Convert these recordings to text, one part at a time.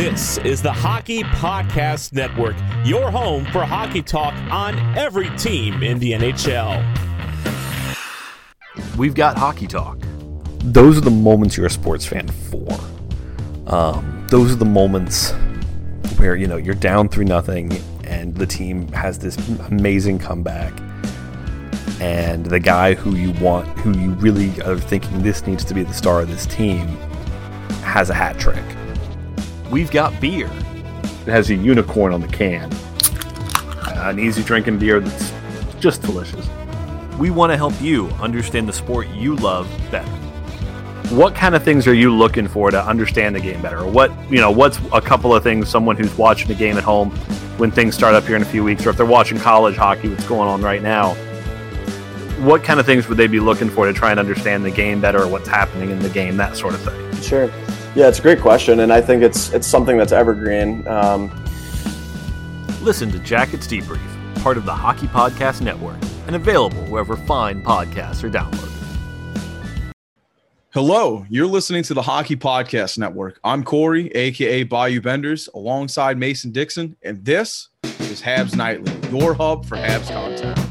This is the Hockey Podcast Network, your home for hockey talk on every team in the NHL. We've got hockey talk. Those are the moments you're a sports fan for. Um, those are the moments where you know you're down three nothing and the team has this amazing comeback and the guy who you want who you really are thinking this needs to be the star of this team has a hat trick We've got beer. it has a unicorn on the can an easy drinking beer that's just delicious We want to help you understand the sport you love better. what kind of things are you looking for to understand the game better? Or what you know, what's a couple of things someone who's watching the game at home when things start up here in a few weeks, or if they're watching college hockey, what's going on right now? What kind of things would they be looking for to try and understand the game better, or what's happening in the game, that sort of thing? Sure. Yeah, it's a great question, and I think it's it's something that's evergreen. Um, Listen to Jackets Debrief, part of the Hockey Podcast Network, and available wherever fine podcasts are downloaded. Hello, you're listening to the Hockey Podcast Network. I'm Corey, aka Bayou Benders, alongside Mason Dixon, and this is Habs Nightly, your hub for Habs content.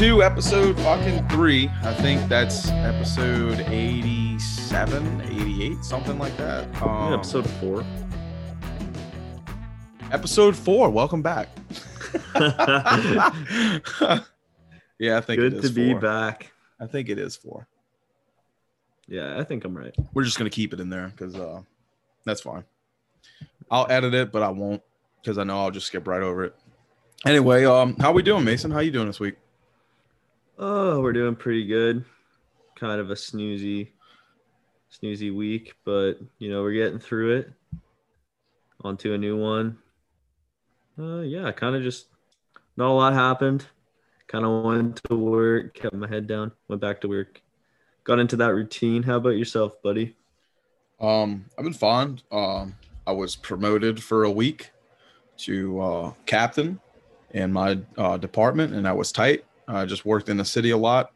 Two, episode fucking three. I think that's episode 87, 88, something like that. Um, episode four. episode four. Welcome back. yeah, I think it Good to be back. I think it is four. Yeah, I think I'm right. We're just gonna keep it in there because uh, that's fine. I'll edit it, but I won't because I know I'll just skip right over it. Anyway, um, how we doing, Mason? How you doing this week? Oh, we're doing pretty good. Kind of a snoozy, snoozy week, but you know we're getting through it. On to a new one. Uh, yeah, kind of just not a lot happened. Kind of went to work, kept my head down, went back to work, got into that routine. How about yourself, buddy? Um, I've been fine. Um, I was promoted for a week to uh, captain in my uh, department, and I was tight. I just worked in the city a lot,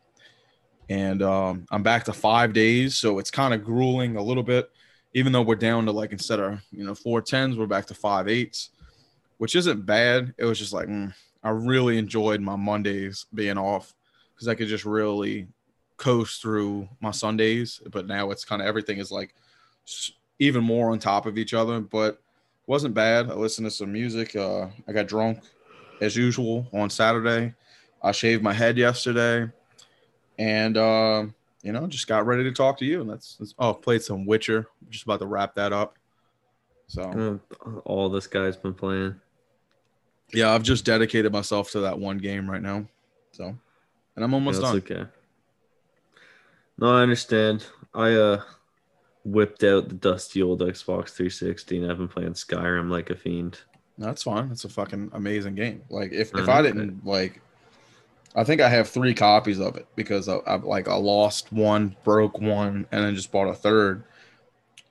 and um, I'm back to five days, so it's kind of grueling a little bit. Even though we're down to like instead of you know four tens, we're back to five eights, which isn't bad. It was just like mm, I really enjoyed my Mondays being off because I could just really coast through my Sundays. But now it's kind of everything is like even more on top of each other, but wasn't bad. I listened to some music. Uh, I got drunk as usual on Saturday. I shaved my head yesterday, and uh, you know, just got ready to talk to you. And that's, that's oh, played some Witcher. Just about to wrap that up. So Uh, all this guy's been playing. yeah, I've just dedicated myself to that one game right now. So, and I'm almost Yeah, done. okay. No, I understand. I uh whipped out the dusty old Xbox 360 and I've been playing Skyrim like a fiend. That's fine. It's a fucking amazing game. Like if, if I didn't like, I think I have three copies of it because I, I like I lost one, broke one, and then just bought a third.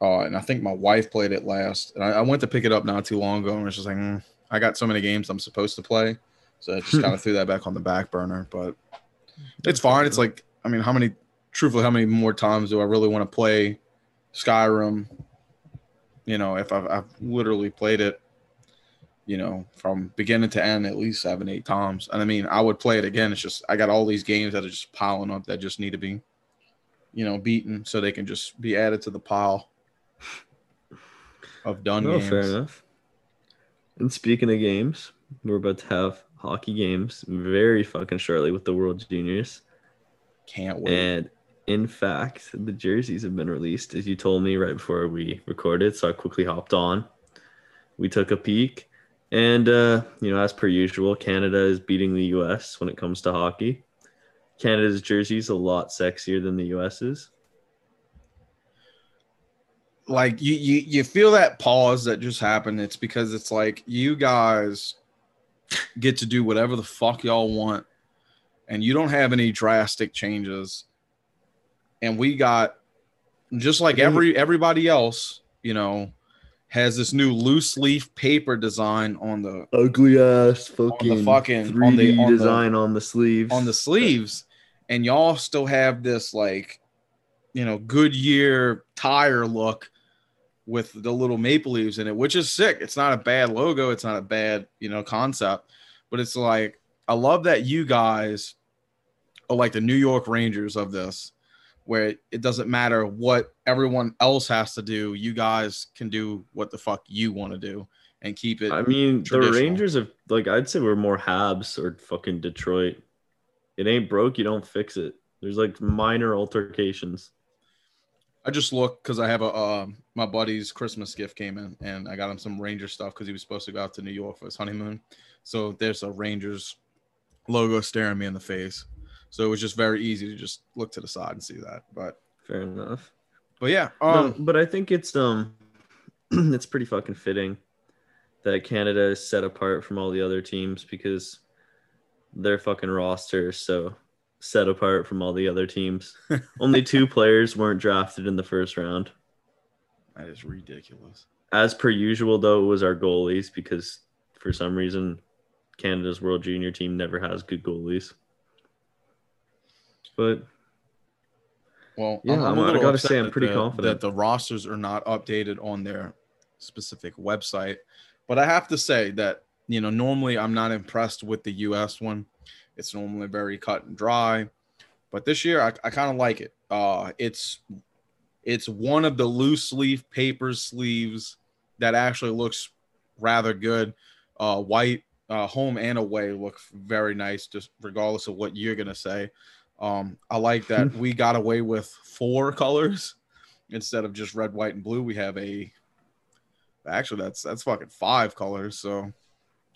Uh, and I think my wife played it last. And I, I went to pick it up not too long ago, and it's just like mm, I got so many games I'm supposed to play, so I just kind of threw that back on the back burner. But it's fine. It's like I mean, how many? Truthfully, how many more times do I really want to play Skyrim? You know, if I've, I've literally played it you know, from beginning to end at least seven, eight times. And I mean, I would play it again. It's just I got all these games that are just piling up that just need to be, you know, beaten so they can just be added to the pile of done No, games. fair enough. And speaking of games, we're about to have hockey games very fucking shortly with the World Juniors. Can't wait. And in fact, the jerseys have been released, as you told me right before we recorded. So I quickly hopped on. We took a peek. And, uh, you know, as per usual, Canada is beating the US when it comes to hockey. Canada's jersey is a lot sexier than the US's. like you, you you feel that pause that just happened. It's because it's like you guys get to do whatever the fuck y'all want, and you don't have any drastic changes. and we got just like every everybody else, you know, has this new loose leaf paper design on the Ugly ass fucking, fucking- 3D on the- on the- design on the sleeves. on the sleeves, and y'all still have this like, you know, Goodyear tire look with the little maple leaves in it, which is sick. It's not a bad logo. It's not a bad, you know, concept, but it's like I love that you guys are like the New York Rangers of this, where it doesn't matter what everyone else has to do. You guys can do what the fuck you want to do and keep it. I mean, the. Rangers have like I'd say we're more Habs or fucking Detroit. It ain't broke, you don't fix it. There's like minor altercations. I just looked because I have a um my buddy's Christmas gift came in and I got him some Ranger stuff because he was supposed to go out to New York for his honeymoon. So there's a Rangers logo staring me in the face. So it was just very easy to just look to the side and see that. But Fair enough. but yeah, No, um but I think it's um it's pretty fucking fitting that Canada is set apart from all the other teams because their fucking roster is so set apart from all the other teams. Only two players weren't drafted in the first round. that is ridiculous. As per usual, though, it was our goalies because for some reason Canada's World Junior team never has good goalies. But Well, Yeah, I'm, I'm I little gotta say I'm pretty the- confident. that the rosters are not updated on their specific website. But I have to say that you know normally I'm not impressed with the U.S. one. It's normally very cut and dry, but this year I, I kind of like it. Uh, it's it's one of the loose leaf paper sleeves that actually looks rather good. Uh, white, uh, home and away look very nice, just regardless of what you're gonna say. Um, I like that we got away with four colors instead of just red, white, and blue. We have a actually that's that's fucking five colors. So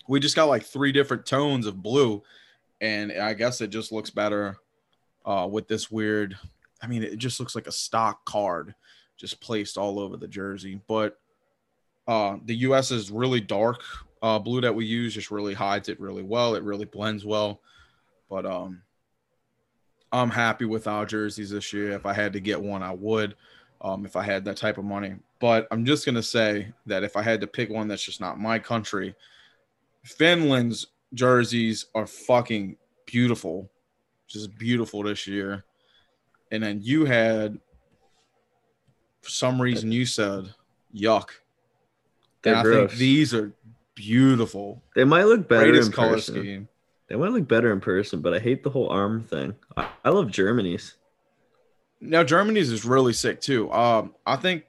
we just got like three different tones of blue, and I guess it just looks better uh, with this weird. I mean, it just looks like a stock card just placed all over the jersey. But uh, the U.S. is really dark uh, blue that we use, just really hides it really well. It really blends well. But um, I'm happy with our jerseys this year. If I had to get one, I would. Um, if I had that type of money. But I'm just gonna say that if I had to pick one that's just not my country, Finland's jerseys are fucking beautiful, just beautiful this year. And then you had, for some reason, you said yuck. they're and I gross. think these are beautiful. they might look better Greatest in color person. scheme. They might look better in person, but I hate the whole arm thing. I, I love Germany's. Now Germany's is really sick too. Um, I think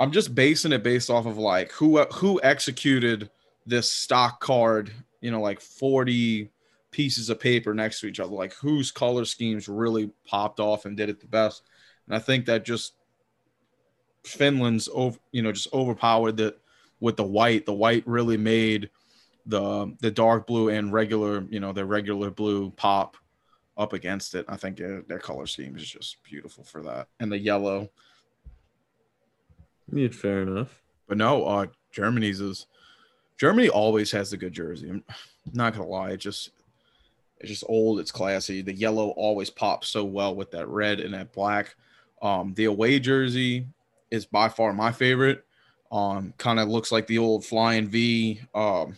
I'm just basing it based off of like who who executed this stock card. You know, like 40 pieces of paper next to each other. Like whose color schemes really popped off and did it the best. And I think that just Finland's over, you know, just overpowered it with the white. The white really made the the dark blue and regular, you know, the regular blue pop up against it. I think their, their color scheme is just beautiful for that. And the yellow. Yeah, fair enough. But no, uh Germany's is Germany always has the good jersey. I'm not gonna lie, it just it's just old, it's classy. The yellow always pops so well with that red and that black. Um, the away jersey is by far my favorite. Um, kind of looks like the old flying V. Um,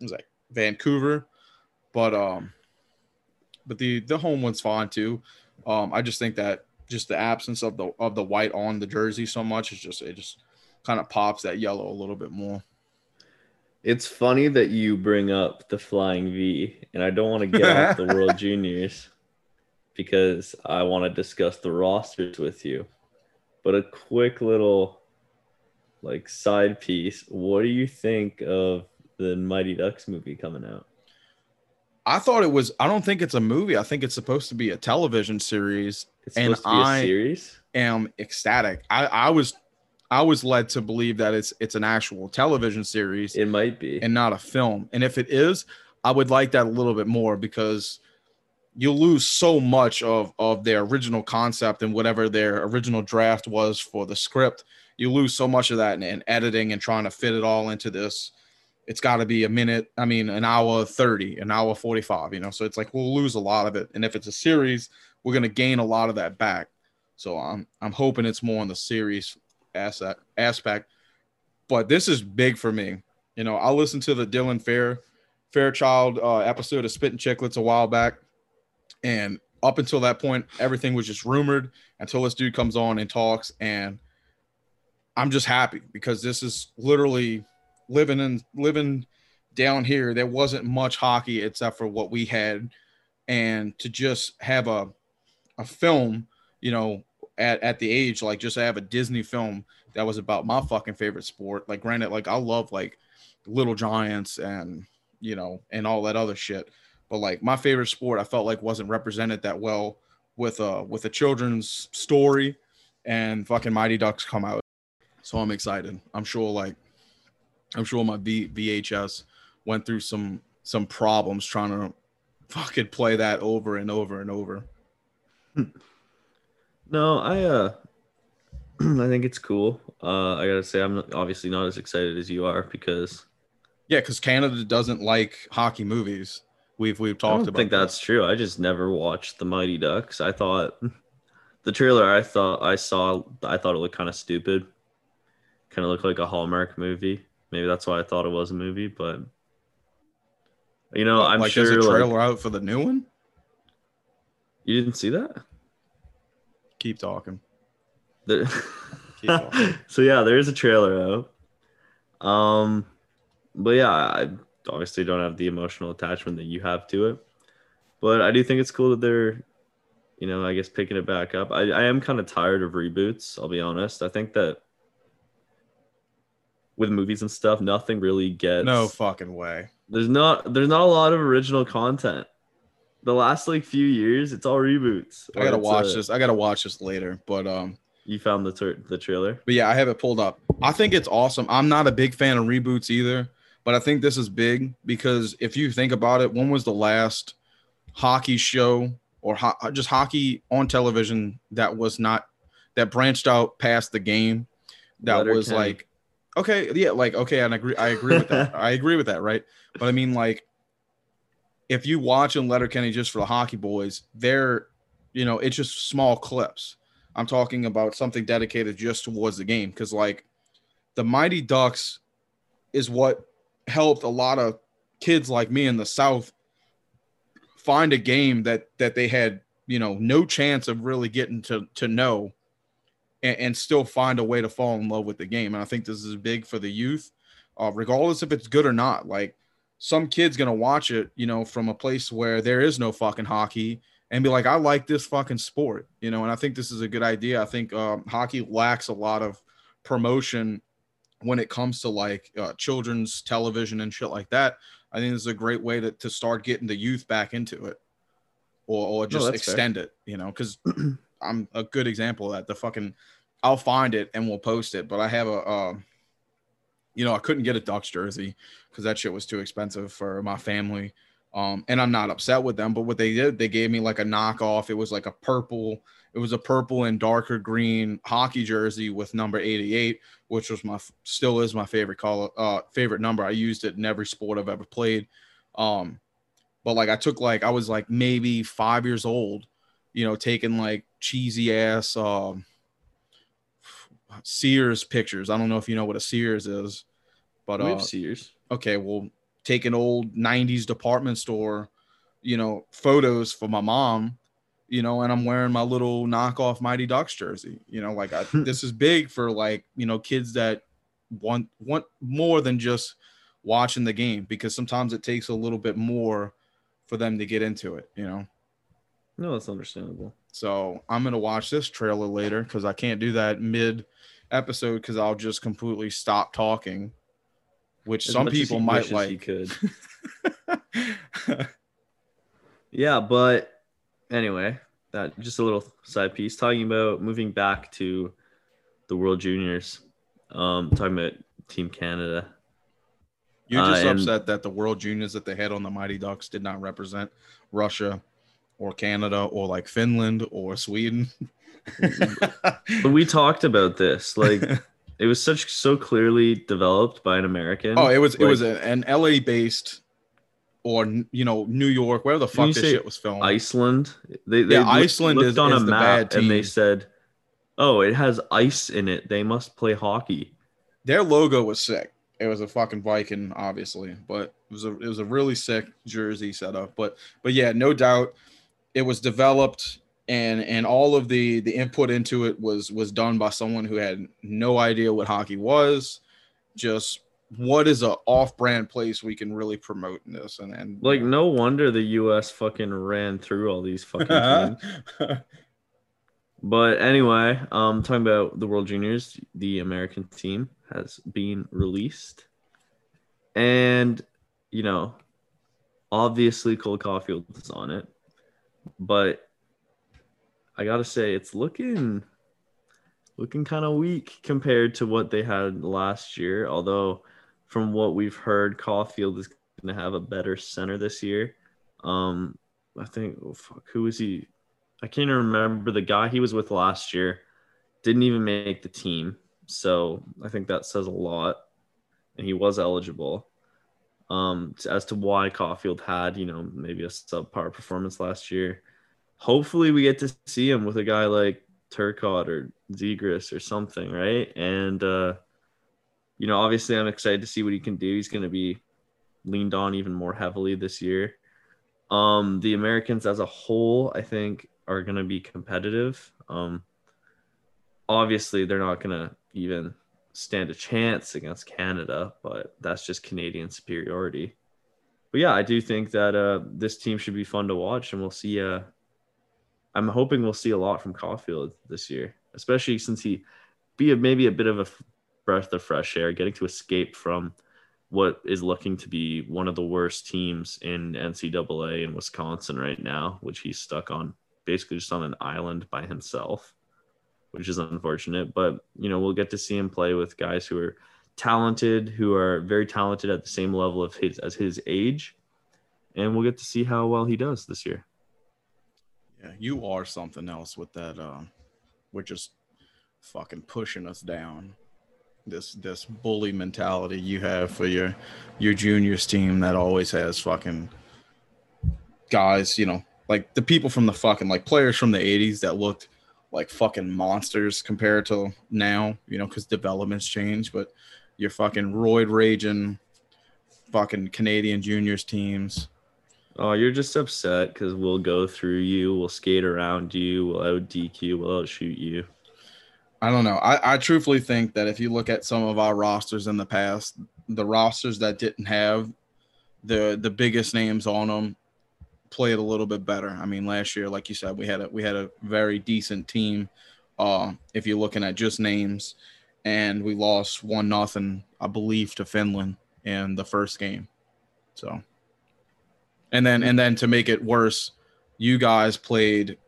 was that Vancouver? But um, but the the home one's fine too. Um, I just think that just the absence of the of the white on the jersey so much is just it just kind of pops that yellow a little bit more. It's funny that you bring up the flying V, and I don't want to get off the World Juniors because I want to discuss the rosters with you. But a quick little like side piece. What do you think of the Mighty Ducks movie coming out? I thought it was. I don't think it's a movie. I think it's supposed to be a television series. It's And supposed to be a I- series. Am ecstatic. I, I was, I was led to believe that it's it's an actual television series It might be. and not a film. And if it is, I would like that a little bit more because you lose so much of of their original concept and whatever their original draft was for the script. You lose so much of that in, in editing and trying to fit it all into this. It's got to be a minute. I mean, an hour thirty, an hour forty-five. You know, so it's like we'll lose a lot of it. And if it's a series, we're gonna gain a lot of that back. So I'm I'm hoping it's more on the series aspect aspect. But this is big for me. You know, I listened to the Dylan Fair Fairchild uh, episode of Spitting Chicklets a while back, and up until that point, everything was just rumored until this dude comes on and talks, and I'm just happy because this is literally living in living down here. There wasn't much hockey except for what we had, and to just have a a film, you know, at, at the age like just have a Disney film that was about my fucking favorite sport. Like, granted, like I love like Little Giants and you know and all that other shit, but like my favorite sport, I felt like wasn't represented that well with a with a children's story, and fucking Mighty Ducks come out. So I'm excited. I'm sure like I'm sure my v- VHS went through some some problems trying to fucking play that over and over and over. No, I uh I think it's cool. Uh I gotta say I'm not- obviously not as excited as you are because Yeah, because Canada doesn't like hockey movies. We've we've I talked don't about. think that. that's true. I just never watched the Mighty Ducks. I thought the trailer I thought I saw I thought it looked kind of stupid. Kind of looked like a Hallmark movie. Maybe that's why I thought it was a movie, but you know, I'm like sure there's a like- trailer out for the new one. you didn't see that? Keep talking. The- Keep talking. so yeah, there is a trailer out. Um, but yeah, I obviously don't have the emotional attachment that you have to it, but I do think it's cool that they're, you know, I guess picking it back up. I, I am kind of tired of reboots. I'll be honest. I think that with movies and stuff, nothing really gets. no fucking way. there's not there's not a lot of original content. The last like few years, it's all reboots. I gotta watch uh, this. I gotta watch this later. But um, You found the tur the trailer. but yeah, I have it pulled up. I think it's awesome. I'm not a big fan of reboots either, but I think this is big because if you think about it, when was the last hockey show or ho- just hockey on television that was not that branched out past the game? That Letterkenny. was like, okay, yeah, like okay, and I agree. I agree with that. I agree with that, right? But I mean, like, if you watch in Letterkenny just for the hockey boys, they're, you know, it's just small clips. I'm talking about something dedicated just towards the game because, like, the Mighty Ducks is what helped a lot of kids like me in the South find a game that that they had, you know, no chance of really getting to to know, and, and still find a way to fall in love with the game. And I think this is big for the youth, uh, regardless if it's good or not. Like, some kid's gonna watch it, you know, from a place where there is no fucking hockey and be like, I like this fucking sport, you know, and I think this is a good idea. I think um, hockey lacks a lot of promotion when it comes to like uh, children's television and shit like that. I think this is a great way to, to start getting the youth back into it or, or just fair. extend it, you know, because I'm a good example of that. The fucking, I'll find it and we'll post it, but I have a, um, you know, I couldn't get a Ducks jersey because that shit was too expensive for my family. Um, and I'm not upset with them, but what they did, they gave me like a knockoff. It was like a purple, it was a purple and darker green hockey jersey with number 88, which was my still is my favorite color, uh, favorite number. I used it in every sport I've ever played. Um, but like I took like I was like maybe five years old, you know, taking like cheesy ass um Sears pictures. I don't know if you know what a Sears is, but we uh, have Sears. okay, well, take an old 90s department store, you know, photos for my mom, you know, and I'm wearing my little knockoff Mighty Ducks jersey. You know, like I, this is big for like, you know, kids that want want more than just watching the game because sometimes it takes a little bit more for them to get into it, you know. No, that's understandable. So I'm gonna watch this trailer later because I can't do that mid episode because I'll just completely stop talking, which As some people might like. He could. Yeah, but anyway, that just a little side piece talking about moving back to the World Juniors. Um, talking about Team Canada. You're just Uh, upset that the World Juniors that they had on the Mighty Ducks did not represent Russia or Canada or like Finland or Sweden. But we talked about this. Like it was such so clearly developed by an American. oh, it was it was a, an LA based or you know New York, where the fuck this shit was filmed. Iceland. They, they Yeah, looked- Iceland looked is- on is a map and they said, "Oh, it has ice in it. They must play hockey." Their logo was sick. It was a fucking Viking, obviously, but it was a it was a really sick jersey setup. But but yeah, no doubt, it was developed and and all of the the input into it was was done by someone who had no idea what hockey was. Just what is a off-brand place we can really promote in this and and Like, no wonder the U.S. fucking ran through all these fucking teams. But anyway, um, talking about the World Juniors, the American team has been released, and you know, obviously Cole Caufield is on it, but I gotta say it's looking looking kind of weak compared to what they had last year. Although, from what we've heard, Caufield is going to have a better center this year. Um, I think oh, fuck, who was he? I can't even remember the guy he was with last year. Didn't even make the team, so I think that says a lot. And he was eligible. Um, as to why Caufield had, you know, maybe a subpar performance last year. Hopefully, we get to see him with a guy like Turcotte or Zegras or something, right? And uh, you know, obviously, I'm excited to see what he can do. He's going to be leaned on even more heavily this year. Um, the Americans as a whole, I think, are going to be competitive. Um, obviously, they're not going to even stand a chance against Canada, but that's just Canadian superiority. But yeah, I do think that uh, this team should be fun to watch, and we'll see. Uh, I'm hoping we'll see a lot from Caufield this year, especially since he be a, maybe a bit of a breath of fresh air, getting to escape from what is looking to be one of the worst teams in NCAA in Wisconsin right now, which he's stuck on basically just on an island by himself, which is unfortunate. But you know, we'll get to see him play with guys who are talented, who are very talented at the same level of his as his age, and we'll get to see how well he does this year. Yeah, you are something else with that. Uh, we're just fucking pushing us down. This this bully mentality you have for your your juniors team that always has fucking guys, you know, like the people from the fucking like players from the '80s that looked like fucking monsters compared to now, you know, because developments change. But your fucking roid raging, fucking Canadian juniors teams. Oh, you're just upset because we'll go through you, we'll skate around you, we'll out DQ, we'll outshoot you. I don't know. I, I truthfully think that if you look at some of our rosters in the past, the rosters that didn't have the the biggest names on them played a little bit better. I mean, last year, like you said, we had a we had a very decent team. Uh, if you're looking at just names, and we lost one nothing, I believe, to Finland in the first game. So, and then and then to make it worse, you guys played.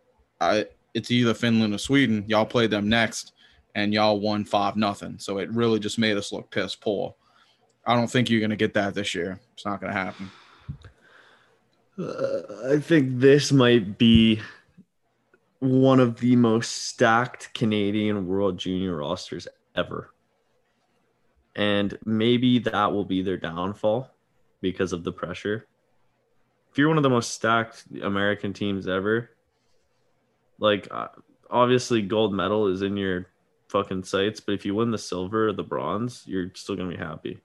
I it's either Finland or Sweden. Y'all played them next, and y'all won five nothing. So it really just made us look piss poor. I don't think you're gonna get that this year. It's not gonna happen. Uh, I think this might be one of the most stacked Canadian World Junior rosters ever. And maybe that will be their downfall because of the pressure. If you're one of the most stacked American teams ever, like uh, obviously gold medal is in your fucking sights, but if you win the silver or the bronze, you're still gonna be happy.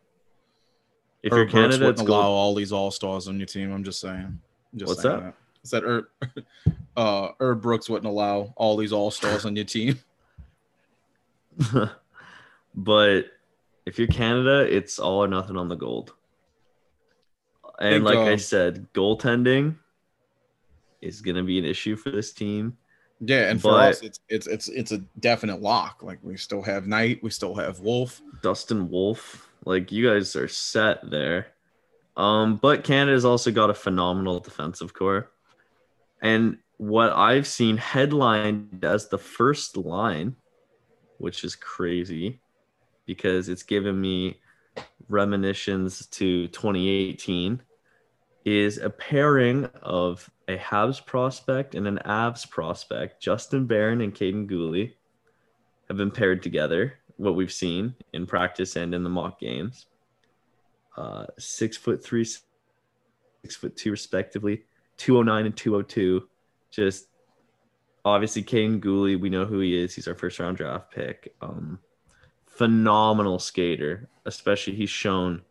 If Herb you're Canada, wouldn't allow all these all stars on your team. I'm just saying. I'm just What's saying that? I said Herb, uh, Herb Brooks wouldn't allow all these all stars on your team. but if you're Canada, it's all or nothing on the gold. And Think, like I said, goaltending is going to be an issue for this team. Yeah, and for But- us, it's it's it's it's a definite lock. Like we still have Knight, we still have Wolf. Dustin Wolf, like you guys are set there. Um, but Canada's also got a phenomenal defensive corps. And what I've seen headlined as the first line, which is crazy because it's given me reminiscences to 2018, is a pairing of a Habs prospect and an Avs prospect. Justin Barron and Kaiden Guhle have been paired together, what we've seen in practice and in the mock games. Uh, six foot three, six foot two respectively, 209 and 202. Just obviously Kane Guhle, we know who he is. He's our first round draft pick. Um, phenomenal skater, especially he's shown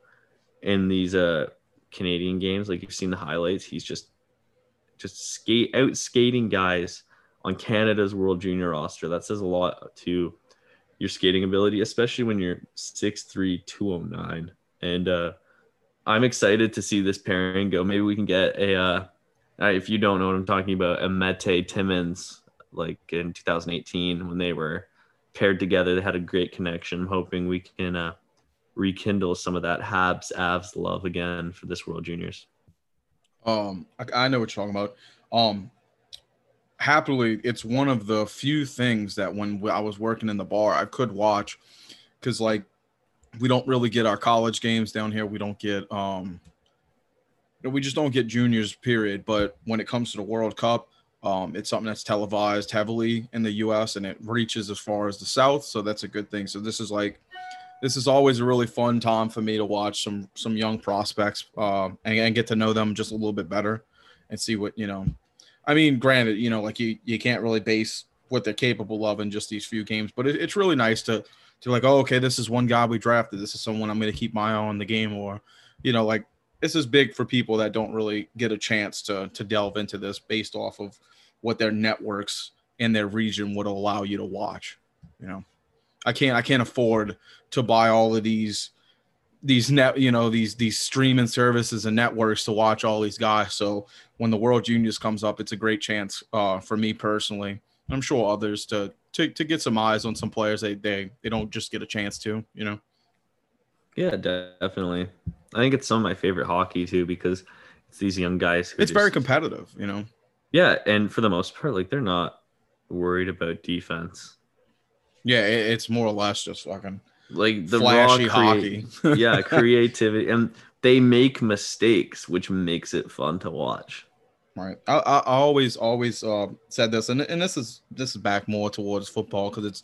in these uh Canadian games. Like you've seen the highlights, he's just just skate out skating guys on Canada's World Junior roster. That says a lot to your skating ability, especially when you're 6'3, 209. And uh, I'm excited to see this pairing go. Maybe we can get a, uh, if you don't know what I'm talking about, a Mete Timmins, like in 2018 when they were paired together. They had a great connection. I'm hoping we can uh, rekindle some of that Habs Avs love again for this World Juniors. Um, I, I know what you're talking about. Um, happily, it's one of the few things that when I was working in the bar, I could watch because like we don't really get our college games down here. We don't get um, we just don't get juniors. Period. But when it comes to the World Cup, um, it's something that's televised heavily in the U.S. and it reaches as far as the South, so that's a good thing. So this is like, this is always a really fun time for me to watch some some young prospects uh, and, and get to know them just a little bit better and see what you know. I mean, granted, you know, like you you can't really base what they're capable of in just these few games, but it, it's really nice to to like, oh, okay, this is one guy we drafted. This is someone I'm going to keep my eye on the game, or you know, like this is big for people that don't really get a chance to to delve into this based off of what their networks in their region would allow you to watch. You know, I can't I can't afford to buy all of these these net you know these these streaming services and networks to watch all these guys. So when the World Juniors comes up, it's a great chance uh, for me personally. I'm sure others to to to get some eyes on some players they they they don't just get a chance to. You know. Yeah, definitely. I think it's some of my favorite hockey too because it's these young guys. it's just, very competitive, you know. Yeah, and for the most part, like they're not worried about defense. Yeah, it's more or less just fucking like the flashy raw crea- hockey. yeah, creativity, and they make mistakes, which makes it fun to watch. Right. I, I, always always uh, said this, and and this is this is back more towards football because it's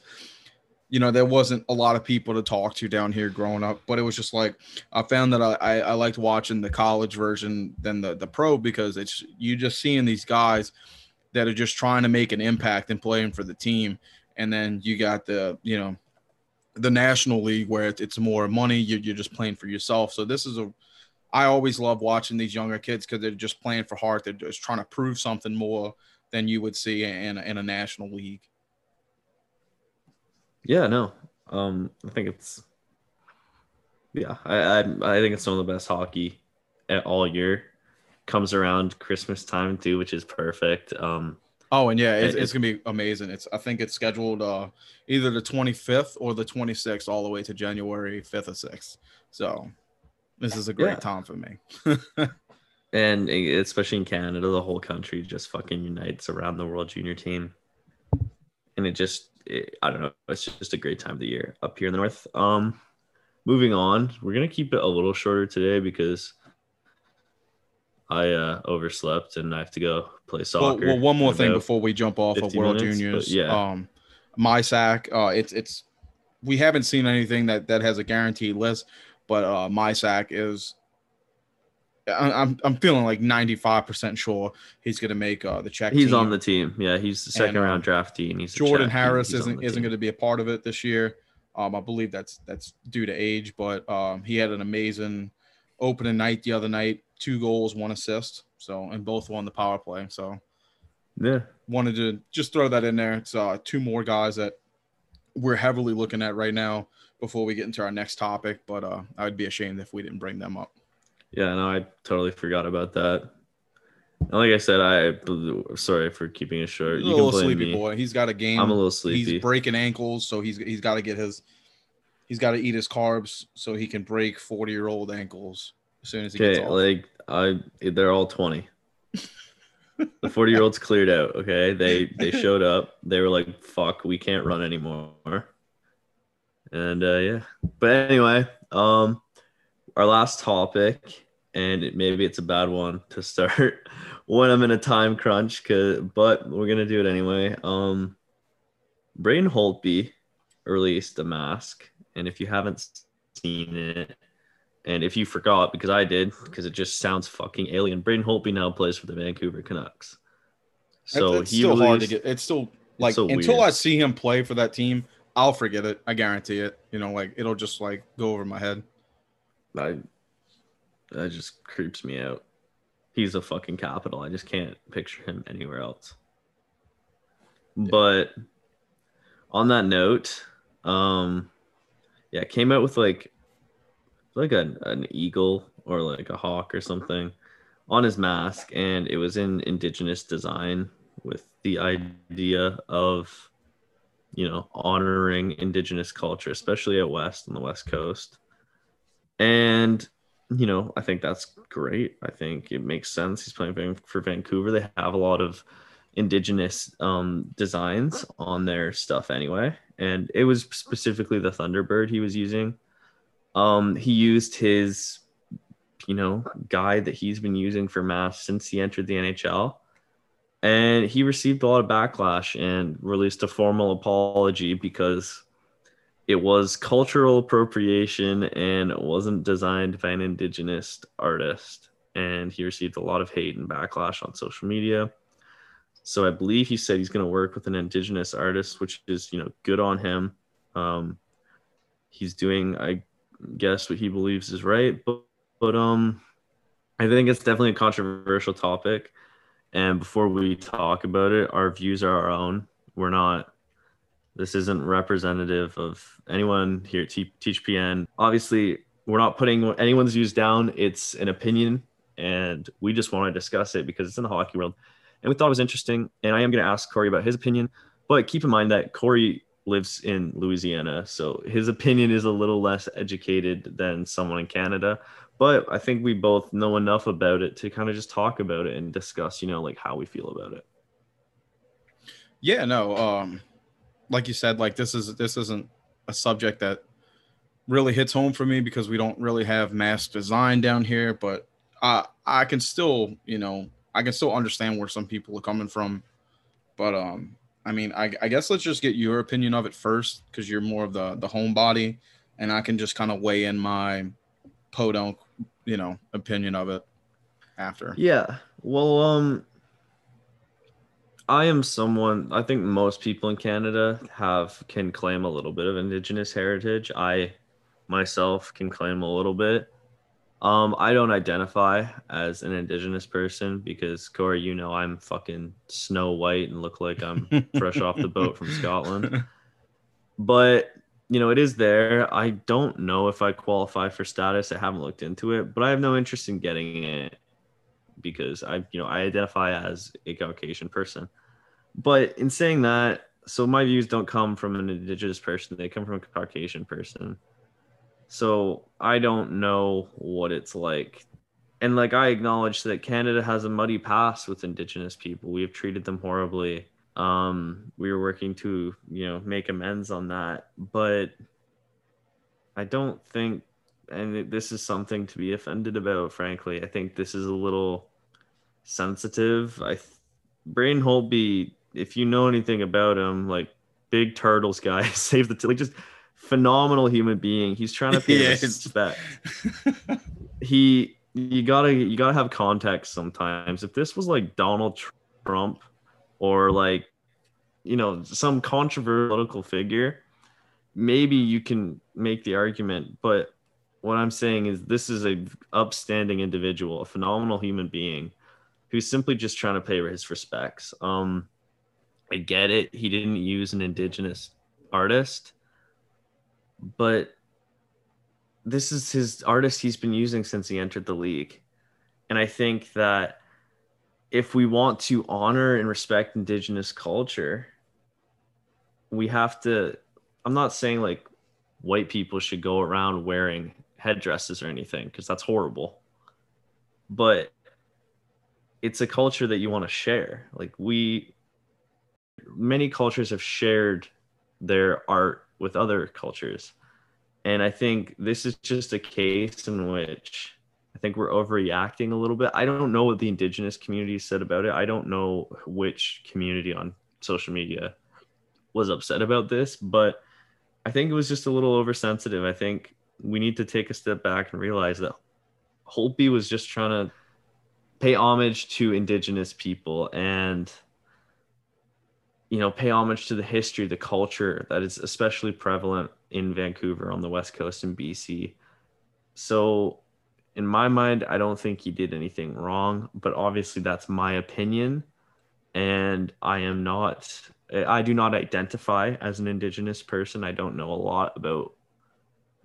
you know there wasn't a lot of people to talk to down here growing up but it was just like i found that i i, liked watching the college version than the the pro because it's you just seeing these guys that are just trying to make an impact and playing for the team and then you got the you know the national league where it's more money you're, you're just playing for yourself so this is a i always love watching these younger kids because they're just playing for heart they're just trying to prove something more than you would see in, in a national league yeah, no. Um, I think it's yeah, I, I I think it's some of the best hockey at all year. Comes around Christmas time too, which is perfect. Um, oh, and yeah, it's, it's, gonna be amazing. It's I think it's scheduled uh, either the 25th or the 26th, all the way to January 5th or 6th. So this is a great yeah. time for me. and especially in Canada, the whole country just fucking unites around the World Junior team, and it just it, I don't know. It's just a great time of the year up here in the north. Um, moving on, we're gonna keep it a little shorter today because I uh, overslept and I have to go play soccer. Well, well one more thing before we jump off of World minutes, Juniors. Yeah. Um, Mysak, uh, it's it's we haven't seen anything that that has a guaranteed list, but uh, Mysak is I'm I'm feeling like 95% sure he's going to make uh, the check. He's team. on the team. Yeah, he's the second and, round uh, draftee, and he's Jordan Harris isn't isn't going to be a part of it this year. Um, I believe that's that's due to age, but um, he had an amazing opening night the other night. Two goals, one assist. So and both won the power play. So yeah, wanted to just throw that in there. It's uh, two more guys that we're heavily looking at right now before we get into our next topic. But uh, I would be ashamed if we didn't bring them up. Yeah, no, I totally forgot about that. And like I said, I sorry for keeping it short. He's you a little sleepy me. boy. He's got a game. I'm a little sleepy. He's breaking ankles, so he's he's got to get his he's got to eat his carbs so he can break 40 year old ankles as soon as he okay, gets off. Like I, they're all 20. the 40 year olds cleared out. Okay, they they showed up. They were like, "Fuck, we can't run anymore." And uh, yeah, but anyway, um, our last topic, and it, maybe it's a bad one to start when I'm in a time crunch, cause, but we're gonna do it anyway. Um, Braden Holtby released a mask, and if you haven't seen it, And if you forgot, because I did, because it just sounds fucking alien, Braden Holtby now plays for the Vancouver Canucks. So it's, it's still released, hard to get. It's still like so until weird. I see him play for that team, I'll forget it. I guarantee it. You know, like it'll just like go over my head. I that just creeps me out. He's a fucking capital. I just can't picture him anywhere else. Yeah. But on that note, um yeah, came out with like like a, an eagle or like a hawk or something on his mask and it was in indigenous design with the idea of you know honoring indigenous culture especially at west on the west coast. And you know i think that's great. I think it makes sense. He's playing for vancouver. They have a lot of indigenous um, designs on their stuff anyway. And it was specifically the thunderbird he was using. Um, he used his you know guide that he's been using for masks since he entered the nhl and he received a lot of backlash and released a formal apology because it was cultural appropriation and it wasn't designed by an indigenous artist. And he received a lot of hate and backlash on social media. So i believe he said he's going to work with an indigenous artist which is you know good on him. Um, he's doing i guess what he believes is right. But, but um i think it's definitely a controversial topic and before we talk about it, our views are our own. We're not, this isn't representative of anyone here at THPN. Obviously, we're not putting anyone's views down. It's an opinion, and we just want to discuss it because it's in the hockey world. And we thought it was interesting. And I am going to ask Corey about his opinion. But keep in mind that Corey lives in Louisiana. So his opinion is a little less educated than someone in Canada but I think we both know enough about it to kind of just talk about it and discuss, you know, like how we feel about it. Yeah, no, um, like you said, like this is this isn't a subject that really hits home for me because we don't really have mass design down here, but I I can still, you know, I can still understand where some people are coming from. But um, I mean, I, I guess let's just get your opinion of it first because you're more of the the homebody, and I can just kind of weigh in my podunk you know opinion of it after. Yeah. Well, um I am someone I think most people in Canada have can claim a little bit of indigenous heritage. I myself can claim a little bit. Um, I don't identify as an indigenous person because Corey, you know, I'm fucking Snow White and look like I'm fresh off the boat from Scotland. But you know, it is there. I don't know if I qualify for status. I haven't looked into it, but I have no interest in getting it because I, you know, I identify as a Caucasian person. But in saying that, so my views don't come from an indigenous person, they come from a Caucasian person. So I don't know what it's like. And like I acknowledge that Canada has a muddy past with indigenous people. We have treated them horribly um we were working to you know make amends on that but i don't think and this is something to be offended about frankly i think this is a little sensitive i Braden Holtby if you know anything about him like big turtles guy save the t- like just phenomenal human being. He's trying to pay respect he you gotta you gotta have context sometimes. If this was like donald trump or like you know some controversial political figure maybe you can make the argument. But what i'm saying is this is a upstanding individual a phenomenal human being who's simply just trying to pay his respects. Um i get it. He didn't use an indigenous artist but this is his artist he's been using since he entered the league. And i think that if we want to honor and respect indigenous culture we have to i'm not saying like white people should go around wearing headdresses or anything because that's horrible. But it's a culture that you want to share. Like we many cultures have shared their art with other cultures and i think this is just a case in which I think we're overreacting a little bit. I don't know what the indigenous community said about it. I don't know which community on social media was upset about this, but I think it was just a little oversensitive. I think we need to take a step back and realize that Holtby was just trying to pay homage to indigenous people and you know pay homage to the history the culture that is especially prevalent in vancouver on the west coast in bc so in my mind i don't think he did anything wrong but obviously that's my opinion and i am not i do not identify as an indigenous person i don't know a lot about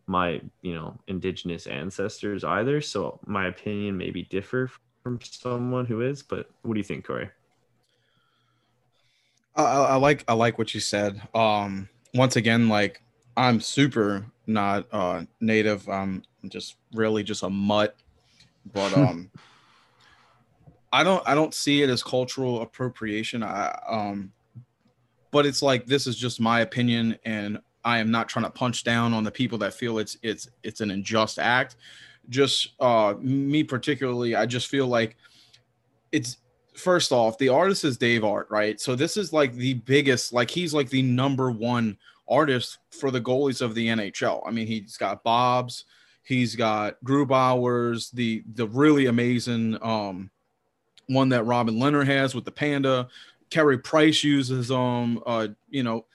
my you know indigenous ancestors either so my opinion maybe differ from someone who is. But what do you think, Corey? I, I like I like what you said. Um, once again, like I'm super not uh, native. I'm just really just a mutt. But um, I don't I don't see it as cultural appropriation. I um, but it's like this is just my opinion, and I am not trying to punch down on the people that feel it's it's it's an unjust act just uh me particularly i just feel like it's first off the artist is dave art right? So this is like the biggest like he's like the number one artist for the goalies of the nhl i mean he's got bob's he's got grubauer's the the really amazing um one that robin Lehner has with the panda. Carey Price uses um uh you know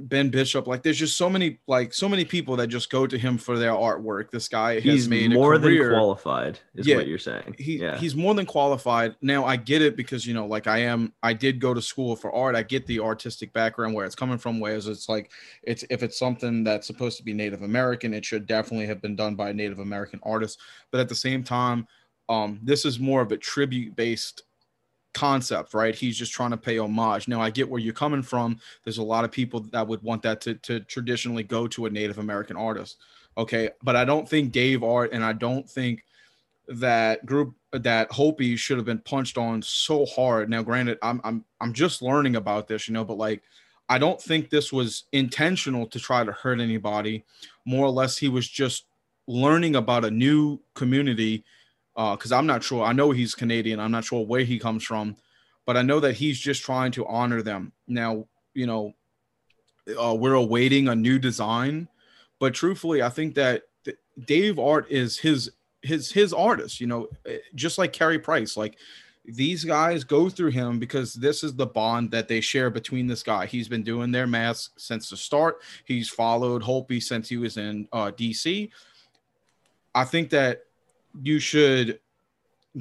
Ben Bishop. Like there's just so many like so many people that just go to him for their artwork. This guy he's has made more than qualified, is yeah, what you're saying. He yeah. he's more than qualified. Now I get it because you know, like I am I did go to school for art. I get the artistic background where it's coming from, whereas it's like it's if it's something that's supposed to be Native American, it should definitely have been done by Native American artist. But at the same time, um, this is more of a tribute based concept, right? He's just trying to pay homage. Now, I get where you're coming from. There's a lot of people that would want that to, to traditionally go to a Native American artist. Okay. But I don't think Dave Art and I don't think that group that Holtby should have been punched on so hard. Now, granted, I'm I'm I'm just learning about this, you know, but like I don't think this was intentional to try to hurt anybody. More or less, he was just learning about a new community because uh, I'm not sure. I know he's Canadian. I'm not sure where he comes from, but I know that he's just trying to honor them. Now, you know, uh, we're awaiting a new design, but truthfully, I think that Dave Art is his his his artist. You know, eh, just like Carey Price, like these guys go through him because this is the bond that they share between this guy. He's been doing their mask since the start. He's followed Holtby since he was in uh, DC. I think that you should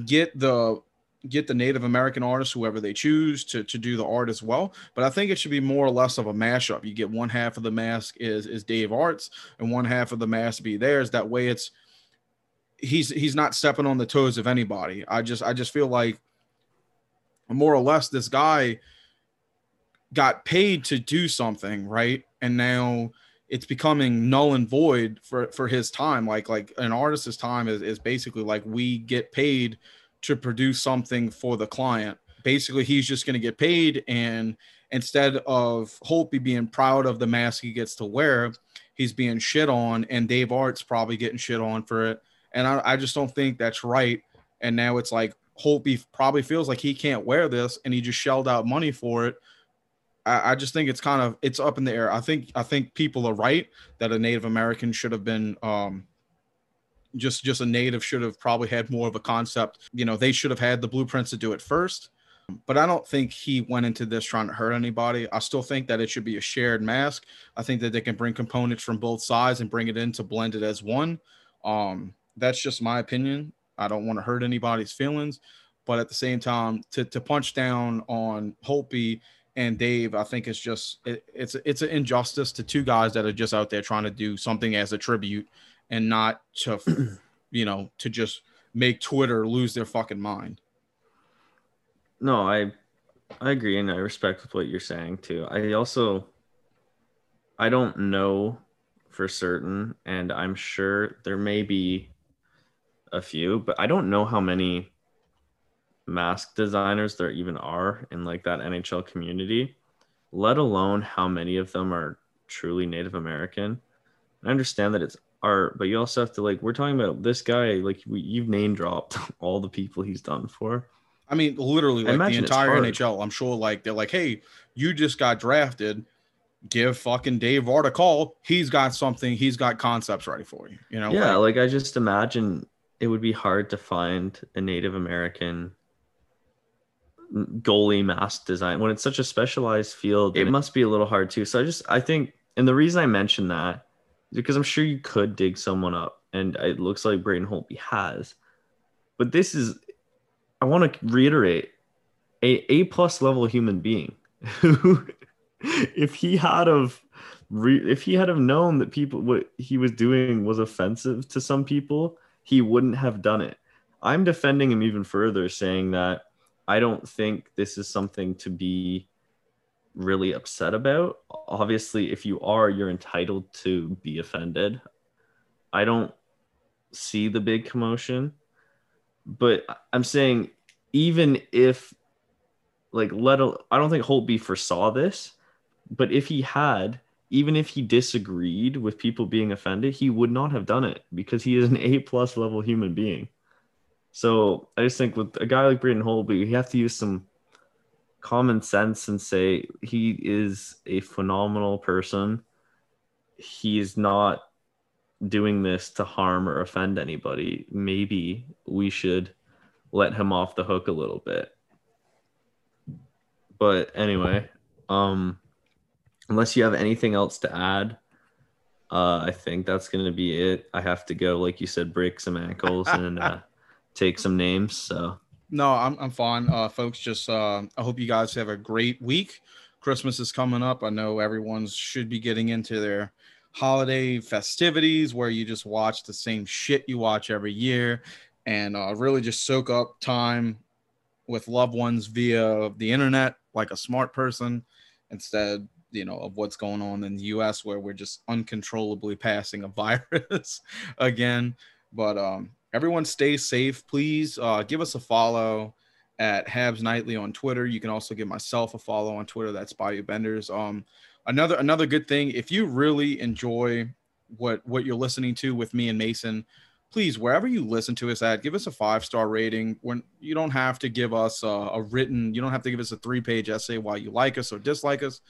get the get the Native American artists, whoever they choose, to, to do the art as well. But I think it should be more or less of a mashup. You get one half of the mask is is Dave Arts, and one half of the mask be theirs. That way, it's he's he's not stepping on the toes of anybody. I just I just feel like more or less this guy got paid to do something, right? And now it's becoming null and void for for his time. Like like an artist's time is, is basically like we get paid to produce something for the client. Basically he's just going to get paid and instead of Holtby being proud of the mask he gets to wear he's being shit on and dave art's probably getting shit on for it. And i, I just don't think that's right. And now it's like Holtby probably feels like he can't wear this and he just shelled out money for it I, I just think it's kind of it's up in the air. I think I think people are right that a Native American should have been um, just just a native should have probably had more of a concept. You know, they should have had the blueprints to do it first. But I don't think he went into this trying to hurt anybody. I still think that it should be a shared mask. I think that they can bring components from both sides and bring it in to blend it as one. Um, that's just my opinion. I don't want to hurt anybody's feelings, but at the same time, to, to punch down on Holtby and Dave, I think it's just it, it's it's an injustice to two guys that are just out there trying to do something as a tribute and not to you know to just make Twitter lose their fucking mind. No, I I agree and I respect what you're saying too. I also I don't know for certain and I'm sure there may be a few, but I don't know how many mask designers there even are in like that NHL community, let alone how many of them are truly Native American. I understand that it's art, but you also have to like we're talking about this guy like we, you've name dropped all the people he's done for. I mean, literally, like the entire NHL. I'm sure, like they're like, "Hey, you just got drafted. give fucking Dave Art a call. He's got something. He's got concepts ready for you. You know. Yeah, like, like I just imagine it would be hard to find a Native American goalie mask design when it's such a specialized field. It must be a little hard too. So I just I think, and the reason I mentioned that is because I'm sure you could dig someone up, and it looks like Braden Holtby has. But this is, I want to reiterate, a A plus level human being who, if he had of if he had have known that people what he was doing was offensive to some people, he wouldn't have done it. I'm defending him even further, saying that I don't think this is something to be really upset about. Obviously, if you are, you're entitled to be offended. I don't see the big commotion, but I'm saying even if like let a, I don't think Holtby foresaw this, but if he had, even if he disagreed with people being offended, he would not have done it because he is an A plus level human being. So I just think with a guy like Braden Holtby, you have to use some common sense and say he is a phenomenal person. He's not doing this to harm or offend anybody. Maybe we should let him off the hook a little bit. But anyway, um unless you have anything else to add, uh, I think that's going to be it. I have to go, like you said, break some ankles and uh, take some names. So no, I'm I'm fine, uh, folks. Just uh, I hope you guys have a great week. Christmas is coming up. I know everyone should be getting into their holiday festivities where you just watch the same shit you watch every year and uh, really just soak up time with loved ones via the internet like a smart person instead you know of what's going on in the US where we're just uncontrollably passing a virus again but um everyone stay safe. Please uh, give us a follow at Habs Nightly on Twitter. You can also give myself a follow on Twitter. That's Bayou Benders. Um, another another good thing if you really enjoy what what you're listening to with me and Mason, please wherever you listen to us at, give us a five star rating. When you don't have to give us a, a written, you don't have to give us a three page essay why you like us or dislike us.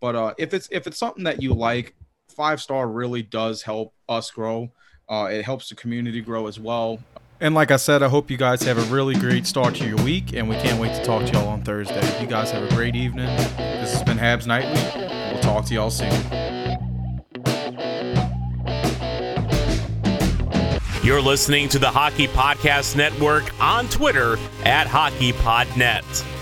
But uh, if it's if it's something that you like, five star really does help us grow. Uh, it helps the community grow as well. And like I said, I hope you guys have a really great start to your week, and we can't wait to talk to y'all on Thursday. You guys have a great evening. This has been Habs Nightly. We'll talk to y'all soon. You're listening to the Hockey Podcast Network on Twitter at HockeyPodNet.